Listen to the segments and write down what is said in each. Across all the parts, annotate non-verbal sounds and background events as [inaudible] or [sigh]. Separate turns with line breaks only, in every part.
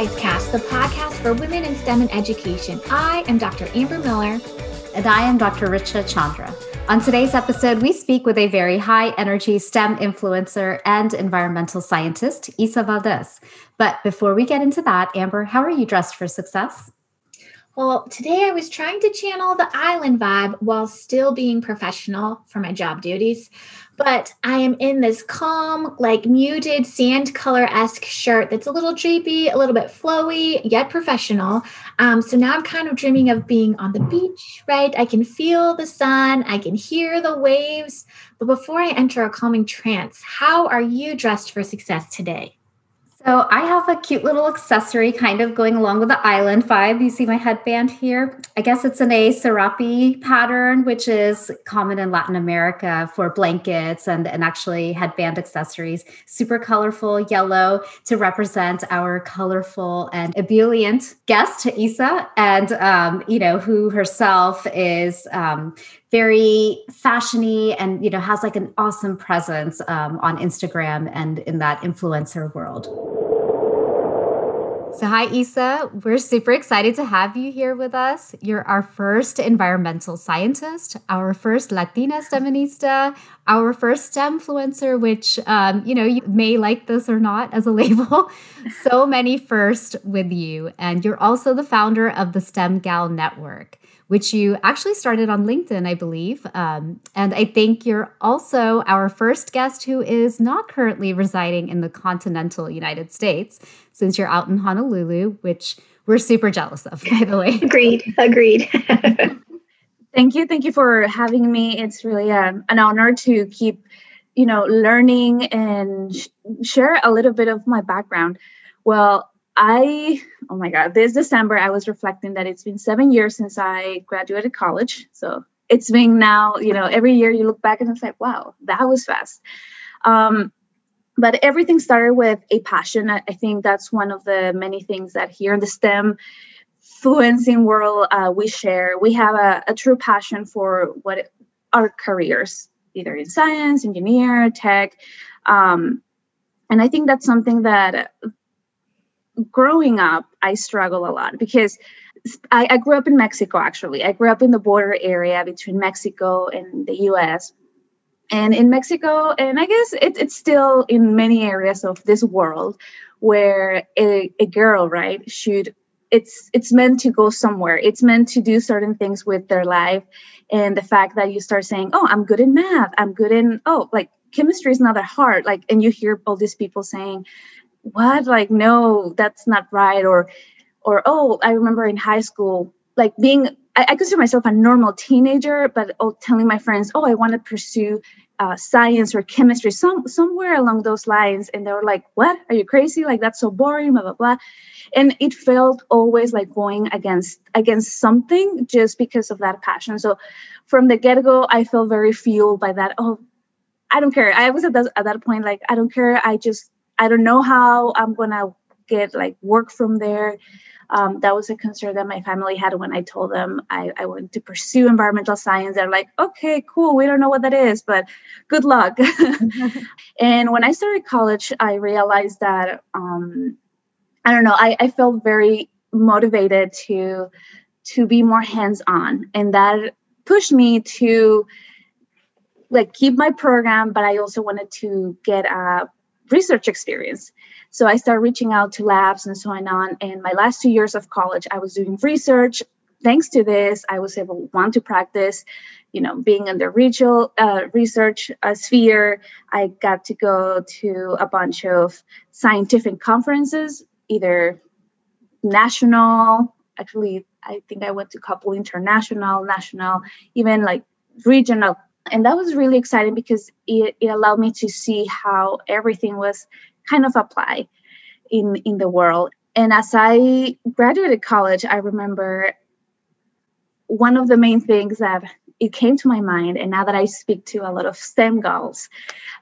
Wisecast, the podcast for women in STEM and education. I am Dr. Amber Miller.
And I am Dr. Richa Chandra. On today's episode, we speak with a very high energy STEM influencer and environmental scientist, Isa Valdez. But before we get into that, Amber, how are you dressed for success?
Well, today I was trying to channel the island vibe while still being professional for my job duties. But I am in this calm, like muted sand color esque shirt that's a little drapey, a little bit flowy, yet professional. Um, so now I'm kind of dreaming of being on the beach, right? I can feel the sun, I can hear the waves. But before I enter a calming trance, how are you dressed for success today?
So I have a cute little accessory kind of going along with the island vibe. You see my headband here? I guess it's an A serape pattern, which is common in Latin America for blankets and, and actually headband accessories. Super colorful yellow to represent our colorful and ebullient guest, Isa, and um, you know, who herself is um, very fashiony and you know has like an awesome presence um, on instagram and in that influencer world. So hi isa we're super excited to have you here with us. You're our first environmental scientist our first latina steminista our first STEMfluencer which um, you know you may like this or not as a [laughs] label so many first with you and you're also the founder of the stem gal network which you actually started on LinkedIn, I believe. Um, and I think you're also our first guest who is not currently residing in the continental United States, since you're out in Honolulu, which we're super jealous of, [laughs] by the way.
Agreed. Agreed. [laughs]
thank you. Thank you for having me. It's really um, an honor to keep, you know, learning and sh- share a little bit of my background. Well, I, oh my God, this December, I was reflecting that it's been seven years since I graduated college. So it's been now, you know, every year you look back and it's like, wow, that was fast. Um, but everything started with a passion. I, I, think that's one of the many things that here in the STEM fluencing world uh, we share. We have a, a true passion for what our careers, either in science, engineer, tech. Um, and I think that's something that growing up, I struggle a lot because I, I, grew up in Mexico, actually. I grew up in the border area between Mexico and the US. And in Mexico, and I guess it, it's still in many areas of this world where a, a girl, right, should it's it's meant to go somewhere. It's meant to do certain things with their life. And the fact that you start saying oh i'm good in math. I'm good in oh like chemistry is not that hard. Like and you hear all these people saying what? Like no that's not right. Or or oh i remember in high school like being i, I consider myself a normal teenager but oh, telling my friends oh i want to pursue uh, science or chemistry some somewhere along those lines and they were like what? Are you crazy? Like that's so boring blah blah blah. And it felt always like going against against something just because of that passion. So from the get-go i felt very fueled by that oh i don't care. I was at that, at that point like i don't care. I just I don't know how I'm gonna get like work from there. Um, that was a concern that my family had when I told them I, I wanted to pursue environmental science. They're like, okay, cool. We don't know what that is, but good luck. [laughs] and when I started college, I realized that um, I don't know. I, I felt very motivated to to be more hands-on, and that pushed me to like keep my program, but I also wanted to get a research experience. So I started reaching out to labs and so on. And my last two years of college, I was doing research. Thanks to this, I was able want to practice, you know, being in the regional uh, research uh, sphere. I got to go to a bunch of scientific conferences, either national, actually, I think I went to a couple international, national, even like regional and that was really exciting because it, it allowed me to see how everything was kind of applied in in the world. And as i graduated college i remember one of the main things that it came to my mind and now that i speak to a lot of stem girls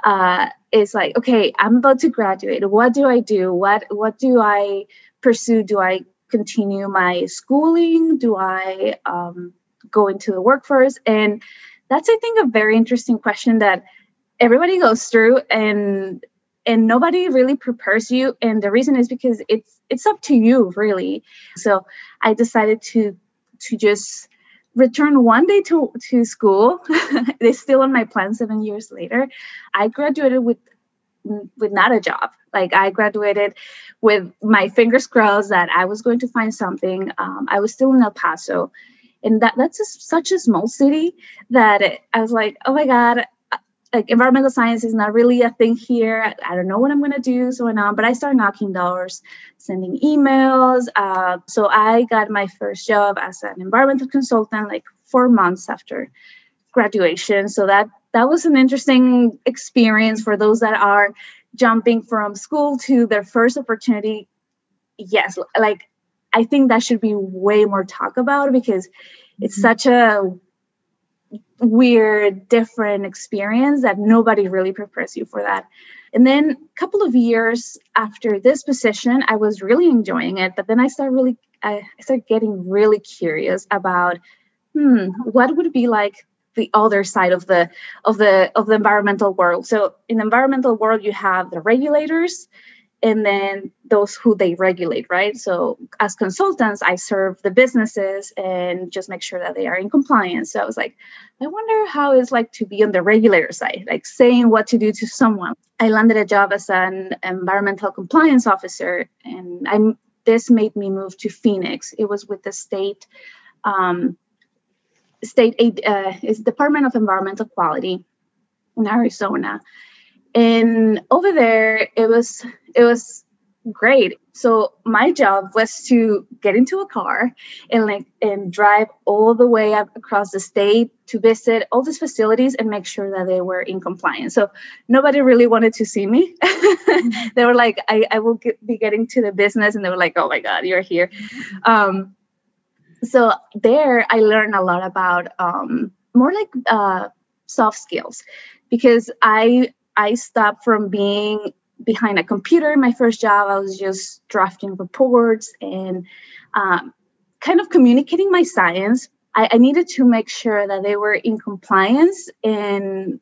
uh, like okay i'm about to graduate. What do i do? What what do i pursue? Do i continue my schooling? Do i um, go into the workforce? And that's i think a very interesting question that everybody goes through and and nobody really prepares you. And the reason is because it's it's up to you really. So i decided to to just return one day to to school. [laughs] It's still on my plan seven years later. I graduated with with not a job. Like i graduated with my fingers crossed that i was going to find something. Um, i was still in el paso and that that's a, such a small city that i was like oh my god like environmental science is not really a thing here. I don't know what I'm gonna do, so on. But I started knocking doors, sending emails. Uh, so I got my first job as an environmental consultant like four months after graduation. So that that was an interesting experience for those that are jumping from school to their first opportunity. Yes, like I think that should be way more talk about because it's mm-hmm. such a weird, different experience that nobody really prepares you for that. And then a couple of years after this position, I was really enjoying it, but then I started really I started getting really curious about hmm, what would be like the other side of the of the of the environmental world. So in the environmental world, you have the regulators, and then those who they regulate, right? So as consultants, I serve the businesses and just make sure that they are in compliance. So I was like, I wonder how it's like to be on the regulator side, like saying what to do to someone. I landed a job as an environmental compliance officer, and I'm this made me move to Phoenix. It was with the state um, state uh, is Department of Environmental Quality in Arizona and over there it was it was great. So my job was to get into a car and like and drive all the way up across the state to visit all these facilities and make sure that they were in compliance. So nobody really wanted to see me. [laughs] They were like i, I will get, be getting to the business and they were like oh my god you're here. Um, so there i learned a lot about um, more like uh, soft skills because i I stopped from being behind a computer my first job. I was just drafting reports and um, kind of communicating my science. I, I, needed to make sure that they were in compliance and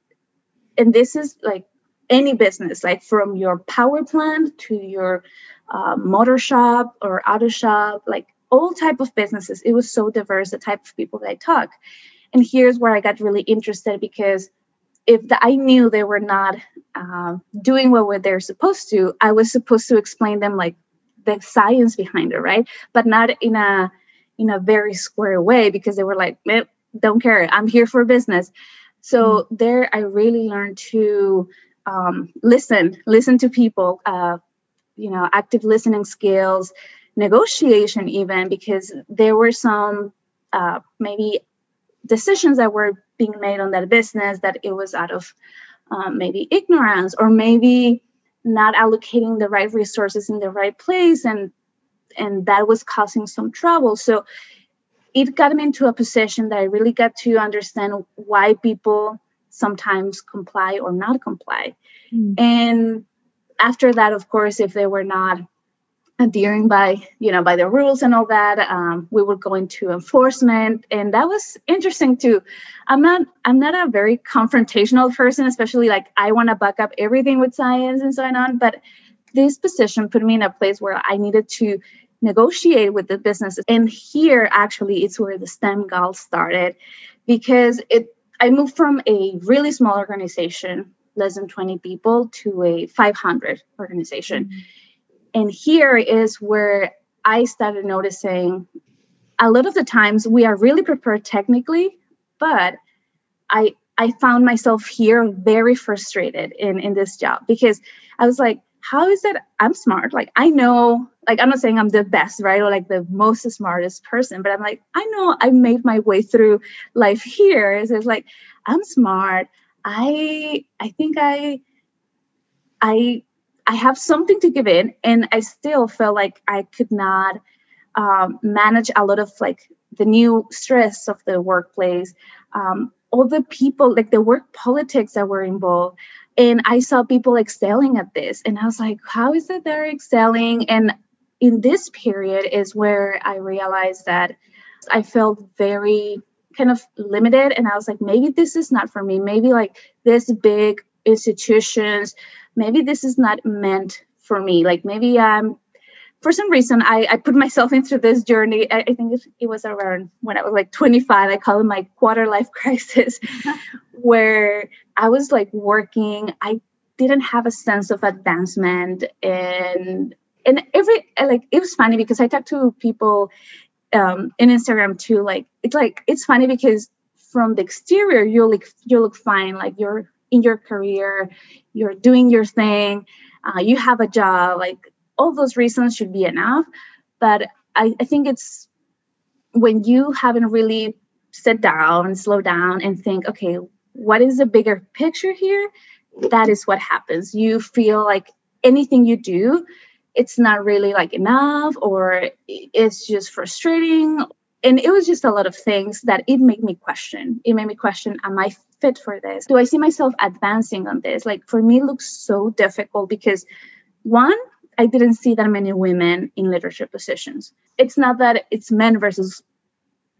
and this is like any business, like from your power plant to your uh, motor shop or auto shop, like all type of businesses. It was so diverse, the type of people that I talk. And here's where I got really interested because if the, I knew they were not uh, doing what they're supposed to, I was supposed to explain them like the science behind it, right? But not in a in a very square way because they were like, eh, "Don't care, I'm here for business." So mm-hmm. there, I really learned to um, listen, listen to people. Uh, you know, active listening skills, negotiation, even because there were some uh, maybe decisions that were being made on that business that it was out of um, maybe ignorance or maybe not allocating the right resources in the right place and and that was causing some trouble so it got me into a position that i really got to understand why people sometimes comply or not comply mm. and after that of course if they were not adhering by you know by the rules and all that um, we would go into enforcement. And that was interesting too. I'm not i'm not a very confrontational person especially like i want to back up everything with science and so on but this position put me in a place where i needed to negotiate with the businesses. And here actually it's where the stem gal started because it i moved from a really small organization less than 20 people to a 500 organization. Mm-hmm and here is where I started noticing a lot of the times we are really prepared technically, but I I found myself here very frustrated in in this job because I was like, how is it I'm smart? Like I know, like I'm not saying I'm the best, right? Or like the most smartest person, but I'm like, I know I made my way through life here. So it's like I'm smart. I I think I I I have something to give in, and I still felt like I could not um, manage a lot of like the new stress of the workplace, um, all the people, like the work politics that were involved. And I saw people excelling at this, and I was like, how is it they're excelling? And in this period is where I realized that I felt very kind of limited and i was like maybe this is not for me maybe like this big institutions maybe this is not meant for me. Like maybe I'm for some reason I, I put myself [laughs] into this journey. I, I think it, it, was around when I was like 25. I call it my quarter life [laughs] crisis, [laughs] where I was like working. I didn't have a sense of advancement and and every like it was funny because I talked to people um in Instagram too. Like it's like it's funny because from the exterior you look you look fine, like you're in your career, you're doing your thing, uh, you have a job, like all those reasons should be enough. But I, I think it's when you haven't really sit down and slow down and think, okay, what is the bigger picture here? That is what happens. You feel like anything you do, it's not really like enough, or it's just frustrating. And it was just a lot of things that it made me question. It made me question, am I fit for this? Do I see myself advancing on this? Like for me, it looks so difficult because one, I didn't see that many women in leadership positions. It's not that it's men versus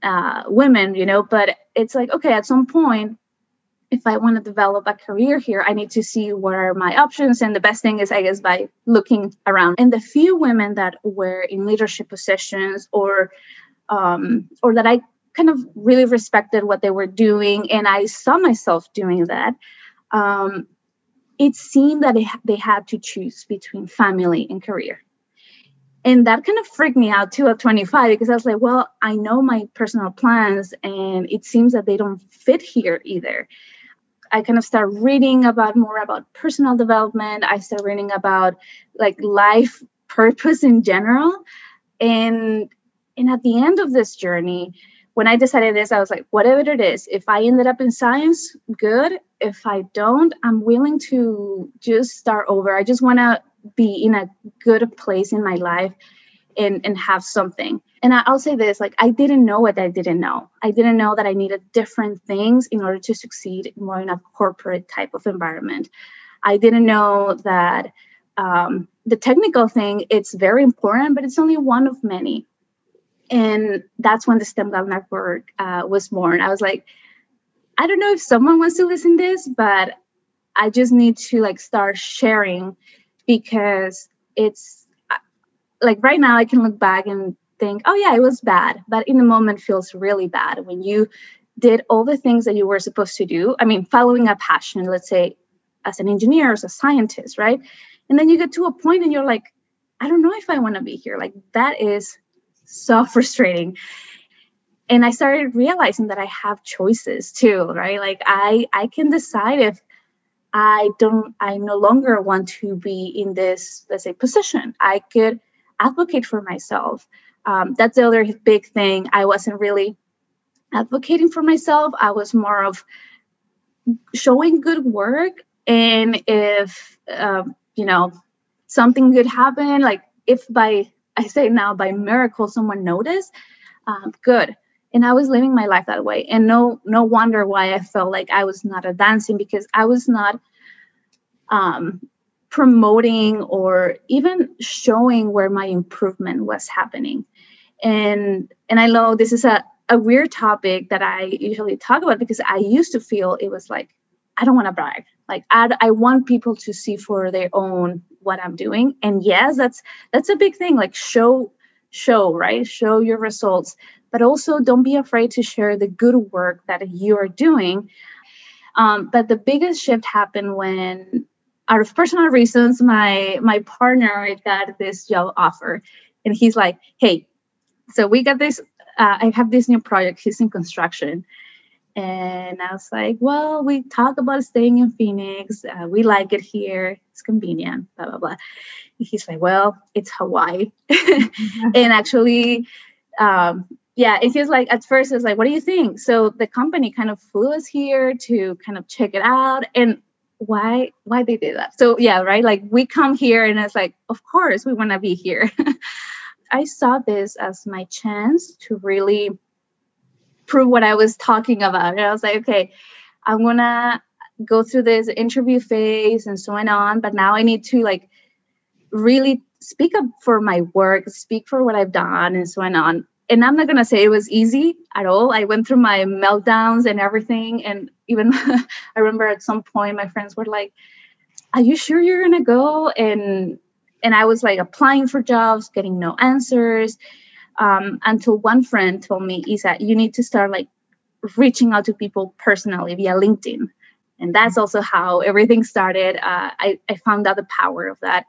uh, women, you know, but it's like, okay, at some point, if I want to develop a career here, I need to see what are my options. And the best thing is, I guess, by looking around. And the few women that were in leadership positions or um, or that I kind of really respected what they were doing, and I saw myself doing that. Um, it seemed that they, they had to choose between family and career. And that kind of freaked me out too at 25 because I was like, well, I know my personal plans and it seems that they don't fit here either. I kind of start reading about more about personal development. I start reading about like life purpose in general. And and at the end of this journey, when I decided this, I was like, whatever it is, if I ended up in science, good. If I don't, I'm willing to just start over. I just want to be in a good place in my life and, and have something. And I'll say this like, I didn't know what I didn't know. I didn't know that I needed different things in order to succeed more in a corporate type of environment. I didn't know that um, the technical thing, it's very important, but it's only one of many and that's when the STEM Gal Network uh, was born. I was like, I don't know if someone wants to listen to this, but I just need to like start sharing because it's uh, like right now I can look back and think, oh yeah, it was bad, but in the moment feels really bad when you did all the things that you were supposed to do. I mean, following a passion, let's say as an engineer, as a scientist, right? And then you get to a point and you're like, I don't know if I want to be here. Like that is so [laughs] frustrating. And i started realizing that i have choices too right? Like i i can decide if i don't i no longer want to be in this let's say position. I could advocate for myself. Um, that's the other big thing. I wasn't really advocating for myself. I was more of showing good work. And if um, you know something good happened like if by I say now by miracle someone noticed, um, good. And I was living my life that way. And no, no wonder why I felt like I was not advancing because I was not um, promoting or even showing where my improvement was happening. And and I know this is a, a weird topic that I usually talk about because I used to feel it was like I don't want to brag. Like I, I want people to see for their own what I'm doing. And yes, that's that's a big thing. Like show show right show your results but also don't be afraid to share the good work that you're doing um, but the biggest shift happened when out of personal reasons my my partner got this job offer and he's like hey so we got this uh, i have this new project he's in construction and I was like, well, we talk about staying in Phoenix. Uh, we like it here. It's convenient, blah, blah, blah. And he's like, well, it's Hawaii. [laughs] [laughs] and actually, um, yeah, it feels like, at first, it's like, what do you think? So the company kind of flew us here to kind of check it out. And why why they did that so yeah right like we come here and it's like of course we want to be here [laughs] i saw this as my chance to really prove what I was talking about. And I was like, okay, I'm gonna go through this interview phase and so on, but now I need to like really speak up for my work, speak for what I've done and so on. And I'm not gonna say it was easy at all. I went through my meltdowns and everything. And even [laughs] I remember at some point my friends were like, are you sure you're gonna go and and i was like applying for jobs getting no answers um, until one friend told me isa you need to start like reaching out to people personally via linkedin and that's also how everything started uh, I, I found out the power of that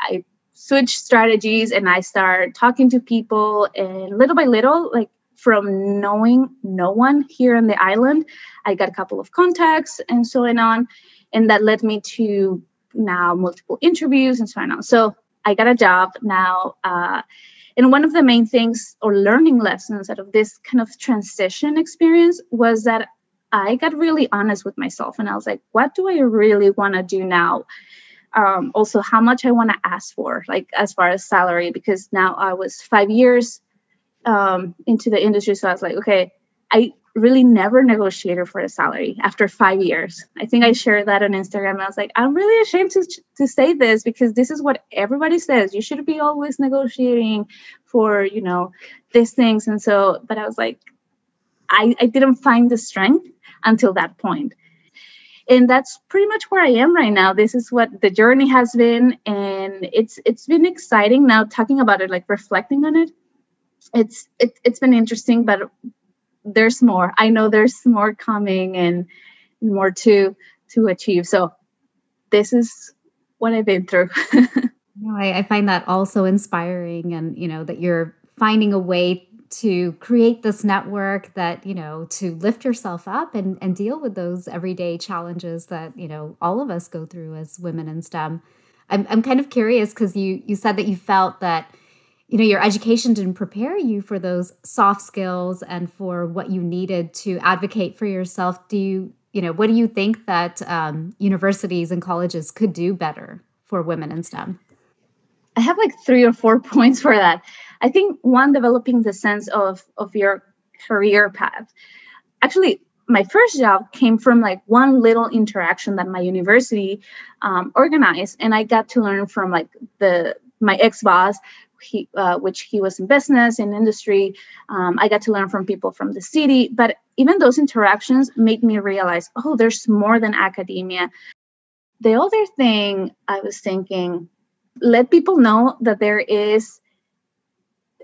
i switched strategies and i started talking to people and little by little like from knowing no one here on the island i got a couple of contacts and so on and that led me to now multiple interviews and so on. So I got a job now. Uh, and one of the main things or learning lessons out of this kind of transition experience was that I got really honest with myself and I was like, what do I really want to do now? Um, also, how much I want to ask for, like as far as salary, because now I was five years um, into the industry. So I was like, okay, I really never negotiated for a salary after five years. I think I shared that on Instagram. I was like, I'm really ashamed to, to say this because this is what everybody says. You should be always negotiating for, you know, these things. And so, but I was like, I, I didn't find the strength until that point. And that's pretty much where I am right now. This is what the journey has been. And it's it's been exciting now talking about it, like reflecting on it. It's it, it's been interesting, but there's more. I know there's more coming and more to to achieve. So this is what I've been through. [laughs]
I, I find that also inspiring, and you know that you're finding a way to create this network that you know to lift yourself up and and deal with those everyday challenges that you know all of us go through as women in STEM. I'm I'm kind of curious because you you said that you felt that you know your education didn't prepare you for those soft skills and for what you needed to advocate for yourself. Do you you know what do you think that um, universities and colleges could do better for women in stem?
I have like three or four [laughs] points for that. I think one developing the sense of of your career path. Actually my first job came from like one little interaction that my university um, organized and i got to learn from like the my ex boss he, uh, which he was in business in industry. Um, I got to learn from people from the city, but even those interactions made me realize, oh, there's more than academia. The other thing I was thinking, let people know that there is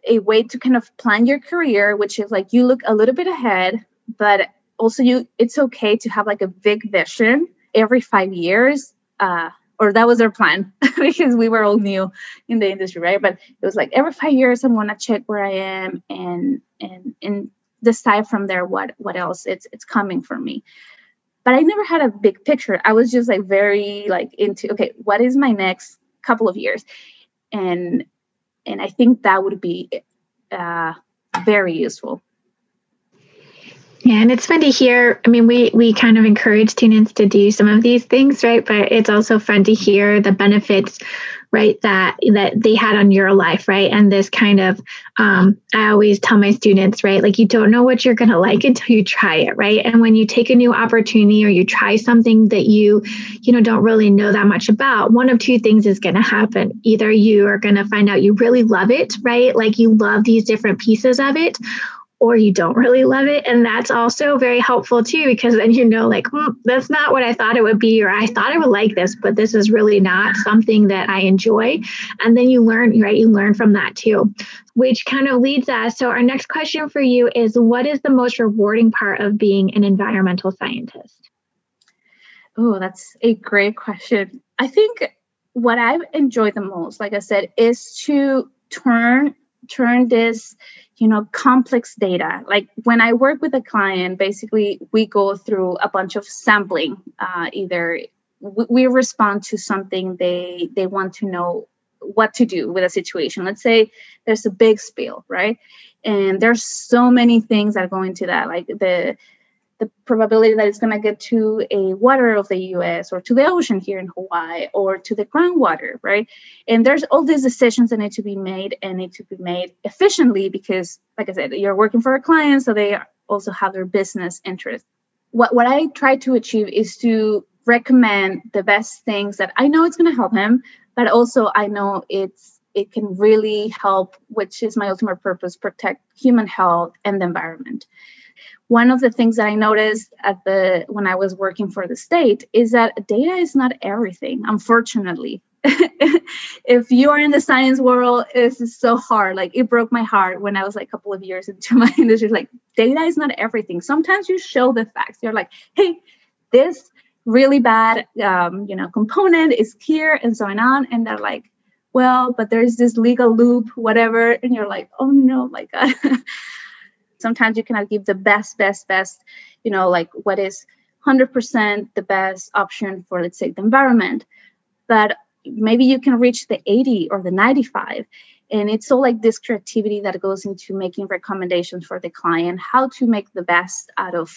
a way to kind of plan your career, which is like you look a little bit ahead, but also you it's okay to have like a big vision every five years. Uh, or that was our plan [laughs] because we were all new in the industry, right? But it was like every five years I'm gonna check where I am and and and decide from there what what else it's it's coming for me. But I never had a big picture. I was just like very like into okay, what is my next couple of years? And and I think that would be uh, very useful.
Yeah, and it's fun to hear. I mean, we we kind of encourage students to do some of these things, right? But it's also fun to hear the benefits, right? That that they had on your life, right? And this kind of, um, I always tell my students, right? Like you don't know what you're gonna like [laughs] until you try it, right? And when you take a new opportunity or you try something that you, you know, don't really know that much about, one of two things is gonna happen. Either you are gonna find out you really love it, right? Like you love these different pieces of it, or you don't really love it. And that's also very helpful too, because then you know, like, hmm, that's not what I thought it would be, or I thought I would like this, but this is really not something that I enjoy. And then you learn, right? You learn from that too, which kind of leads us. So, our next question for you is What is the most rewarding part of being an environmental scientist?
Oh, that's a great question. I think what I've enjoyed the most, like I said, is to turn turn this you know complex data. Like when i work with a client basically we go through a bunch of sampling uh, either we, we respond to something they they want to know what to do with a situation. Let's say there's a big spill right? And there's so many things that go into that like the the probability that it's going to get to a water of the US or to the ocean here in Hawaii or to the groundwater, right? And there's all these decisions that need to be made and need to be made efficiently because, like I said, you're working for a client, so they also have their business interests. What, what I try to achieve is to recommend the best things that I know it's going to help him, but also I know it's it can really help, which is my ultimate purpose, protect human health and the environment. One of the things that I noticed at the when I was working for the state is that data is not everything, unfortunately. [laughs] if you are in the science world, it's so hard. Like it broke my heart when I was like a couple of years into [laughs] my industry. Like data is not everything. Sometimes you show the facts. You're like, hey, this really bad, um, you know, component is here and so on. And they're like, well, but there's this legal loop, whatever. And you're like, oh no, my God. [laughs] Sometimes you cannot give the best, best, best, you know, like what is 100% the best option for, let's say, the environment. But maybe you can reach the 80 or the 95 and it's all like this creativity that goes into making recommendations for the client how to make the best out of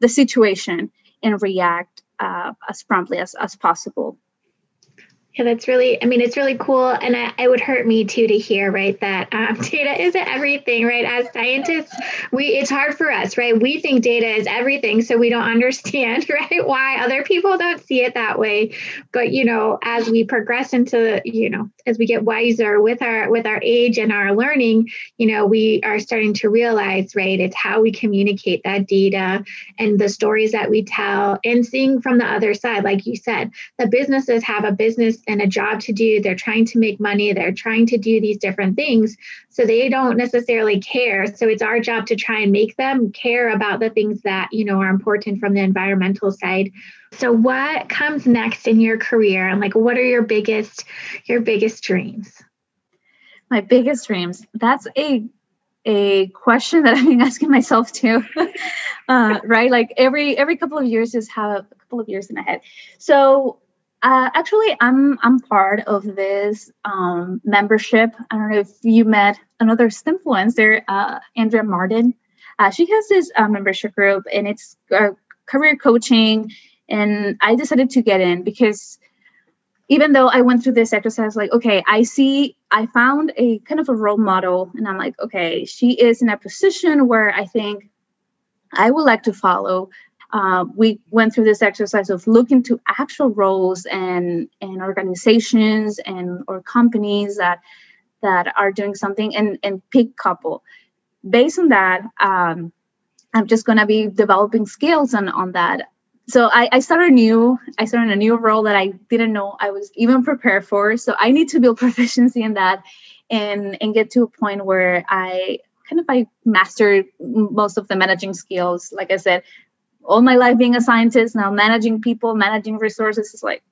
the situation and react uh, as promptly as, as possible
yeah, that's really, I mean, it's really cool. And I, it would hurt me too to hear, right, that um, [laughs] data isn't everything, right? As scientists, we it's hard for us, right? We think data is everything. So we don't understand, [laughs] right, why other people don't see it that way. But, you know, as we progress into, you know, as we get wiser with our with our age and our learning, you know, we are starting to realize, right, it's how we communicate that data and the stories that we tell and seeing from the other side, like you said, the businesses have a business and a job to do. They're trying to make money. They're trying to do these different things. So they don't necessarily care. So it's our job to try and make them care about the things that, you know, are important from the environmental side. So what comes next in your career? And like what are your biggest your biggest dreams?
My biggest dreams. That's a a question that [laughs] I've been asking myself too. [laughs] uh, right? Like every every couple of years just have a couple of years in ahead. So uh, actually, I'm I'm part of this um, membership. I don't know if you met another influencer, uh, Andrea Martin. Uh, she has this uh, membership group, and it's uh, career coaching. And I decided to get in because even though I went through this exercise, like, okay, I see, I found a kind of a role model, and I'm like, okay, she is in a position where I think I would like to follow uh, we went through this exercise of looking to actual roles and and organizations and or companies that that are doing something and and pick couple based on that um, i'm just going to be developing skills on on that so I, I started new i started a new role that i didn't know i was even prepared for so i need to build [laughs] proficiency in that and and get to a point where i kind of I mastered most of the managing skills. Like I said, all my life being a scientist, now managing people, managing resources is like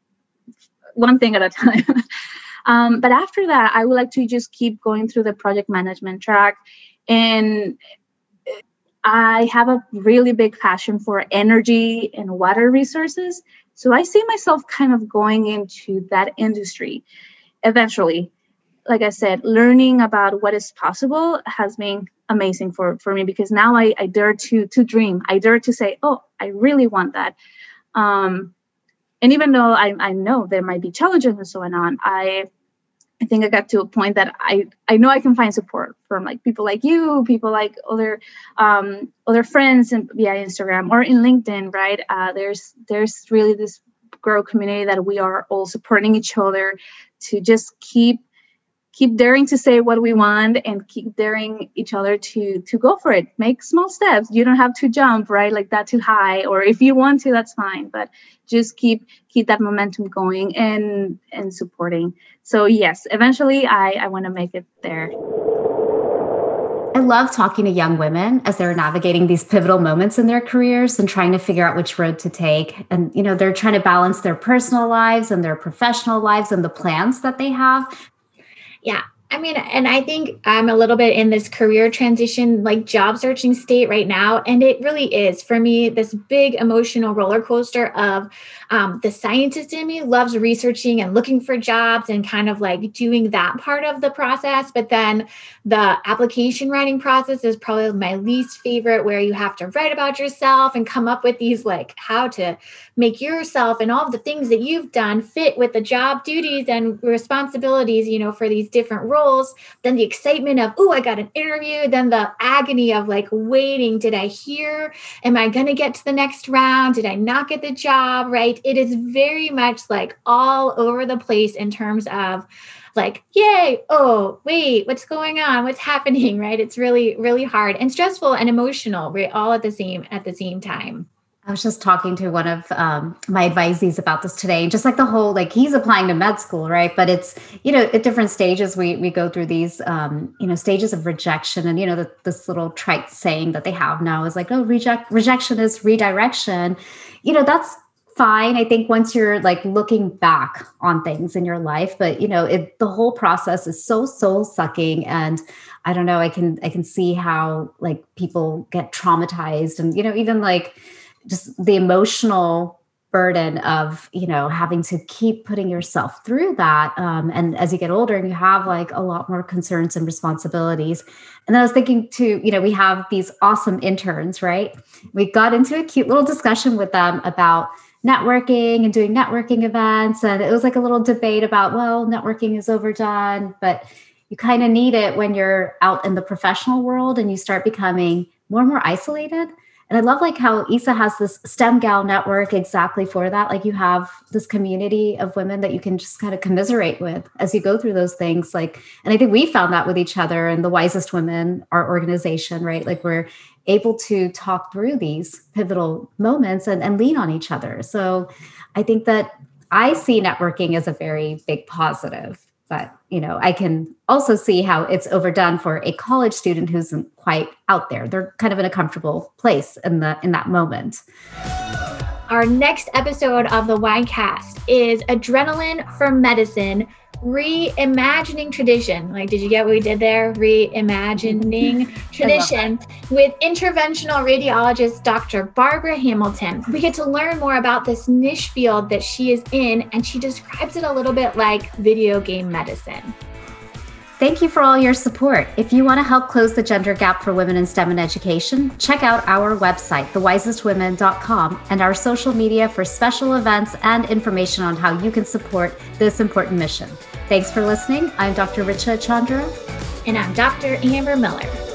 one thing at a time. [laughs] um, but after that, I would like to just keep going through the project management track. And I have a really big passion for energy and water resources. So I see myself kind of going into that industry eventually. Like I said, learning about what is possible has been amazing for for me because now I, I dare to to dream. I dare to say, oh, I really want that. Um, and even though I, I know there might be challenges and so on, I I think I got to a point that I I know I can find support from like people like you, people like other um, other friends and via Instagram or in LinkedIn, right? Uh, there's there's really this grow community that we are all supporting each other to just keep keep daring to say what we want and keep daring each other to to go for it. Make small steps. You don't have to jump right? Like that too high or if you want to that's fine but just keep keep that momentum going and and supporting. So yes eventually i i want to make it there.
I love talking to young women as they're navigating these pivotal moments in their careers and trying to figure out which road to take. And, you know, they're trying to balance their personal lives and their professional lives and the plans that they have
yeah. I mean, and I think I'm a little bit in this career transition, like job searching state right now. And it really is for me this big emotional roller coaster of um, the scientist in me loves researching and looking for jobs and kind of like doing that part of the process. But then the application writing process is probably my least favorite, where you have to write about yourself and come up with these like how to make yourself and all of the things that you've done fit with the job duties and responsibilities, you know, for these different roles. Then the excitement of, oh, I got an interview. Then the agony of like waiting. Did I hear? Am I going to get to the next round? Did I not get the job? Right. It is very much like all over the place in terms of like, yay, oh, wait, what's going on? What's [laughs] happening? Right. It's really, really hard and stressful and emotional, right? All at the same at the same time.
I was just talking to one of um, my advisees about this today, and just like the whole like he's applying to med school, right? But it's you know at different stages we we go through these um, you know stages of rejection, and you know the, this little trite saying that they have now is like oh reject rejection is redirection, you know that's fine. I think once you're like looking back on things in your life, but you know it the whole process is so soul sucking and I don't know I can I can see how like people get traumatized and you know even like just the emotional burden of you know having to keep putting yourself through that um, and as you get older and you have like a lot more concerns and responsibilities. And then i was thinking too you know we have these awesome interns right? We got into a cute little discussion with them about networking and doing networking events and it was like a little debate about well networking is overdone but you kind of need it when you're out in the professional world and you start becoming more and more isolated and I love like how ISA has this STEM gal network exactly for that. Like you have this community of women that you can just kind of commiserate with as you go through those things. Like, and I think we found that with each other and the wisest women, our organization, right? Like we're able to talk through these pivotal moments and, and lean on each other. So I think that I see networking as a very big positive but you know i can also see how it's overdone for a college student who's quite out there. They're kind of in a comfortable place in the in that moment.
Our next episode of the Wisecast is adrenaline for medicine reimagining tradition. Like, did you get what we did there? Reimagining [laughs] tradition with interventional radiologist Dr. Barbara Hamilton. We get to learn more about this niche field that she is in, and she describes it a little bit like video game medicine.
Thank you for all your support. If you want to help close the gender gap for women in STEM and education, check out our website, thewisestwomen.com, and our social media for special events and information on how you can support this important mission. Thanks for listening. I'm Dr. Richa Chandra.
And I'm Dr. Amber Miller.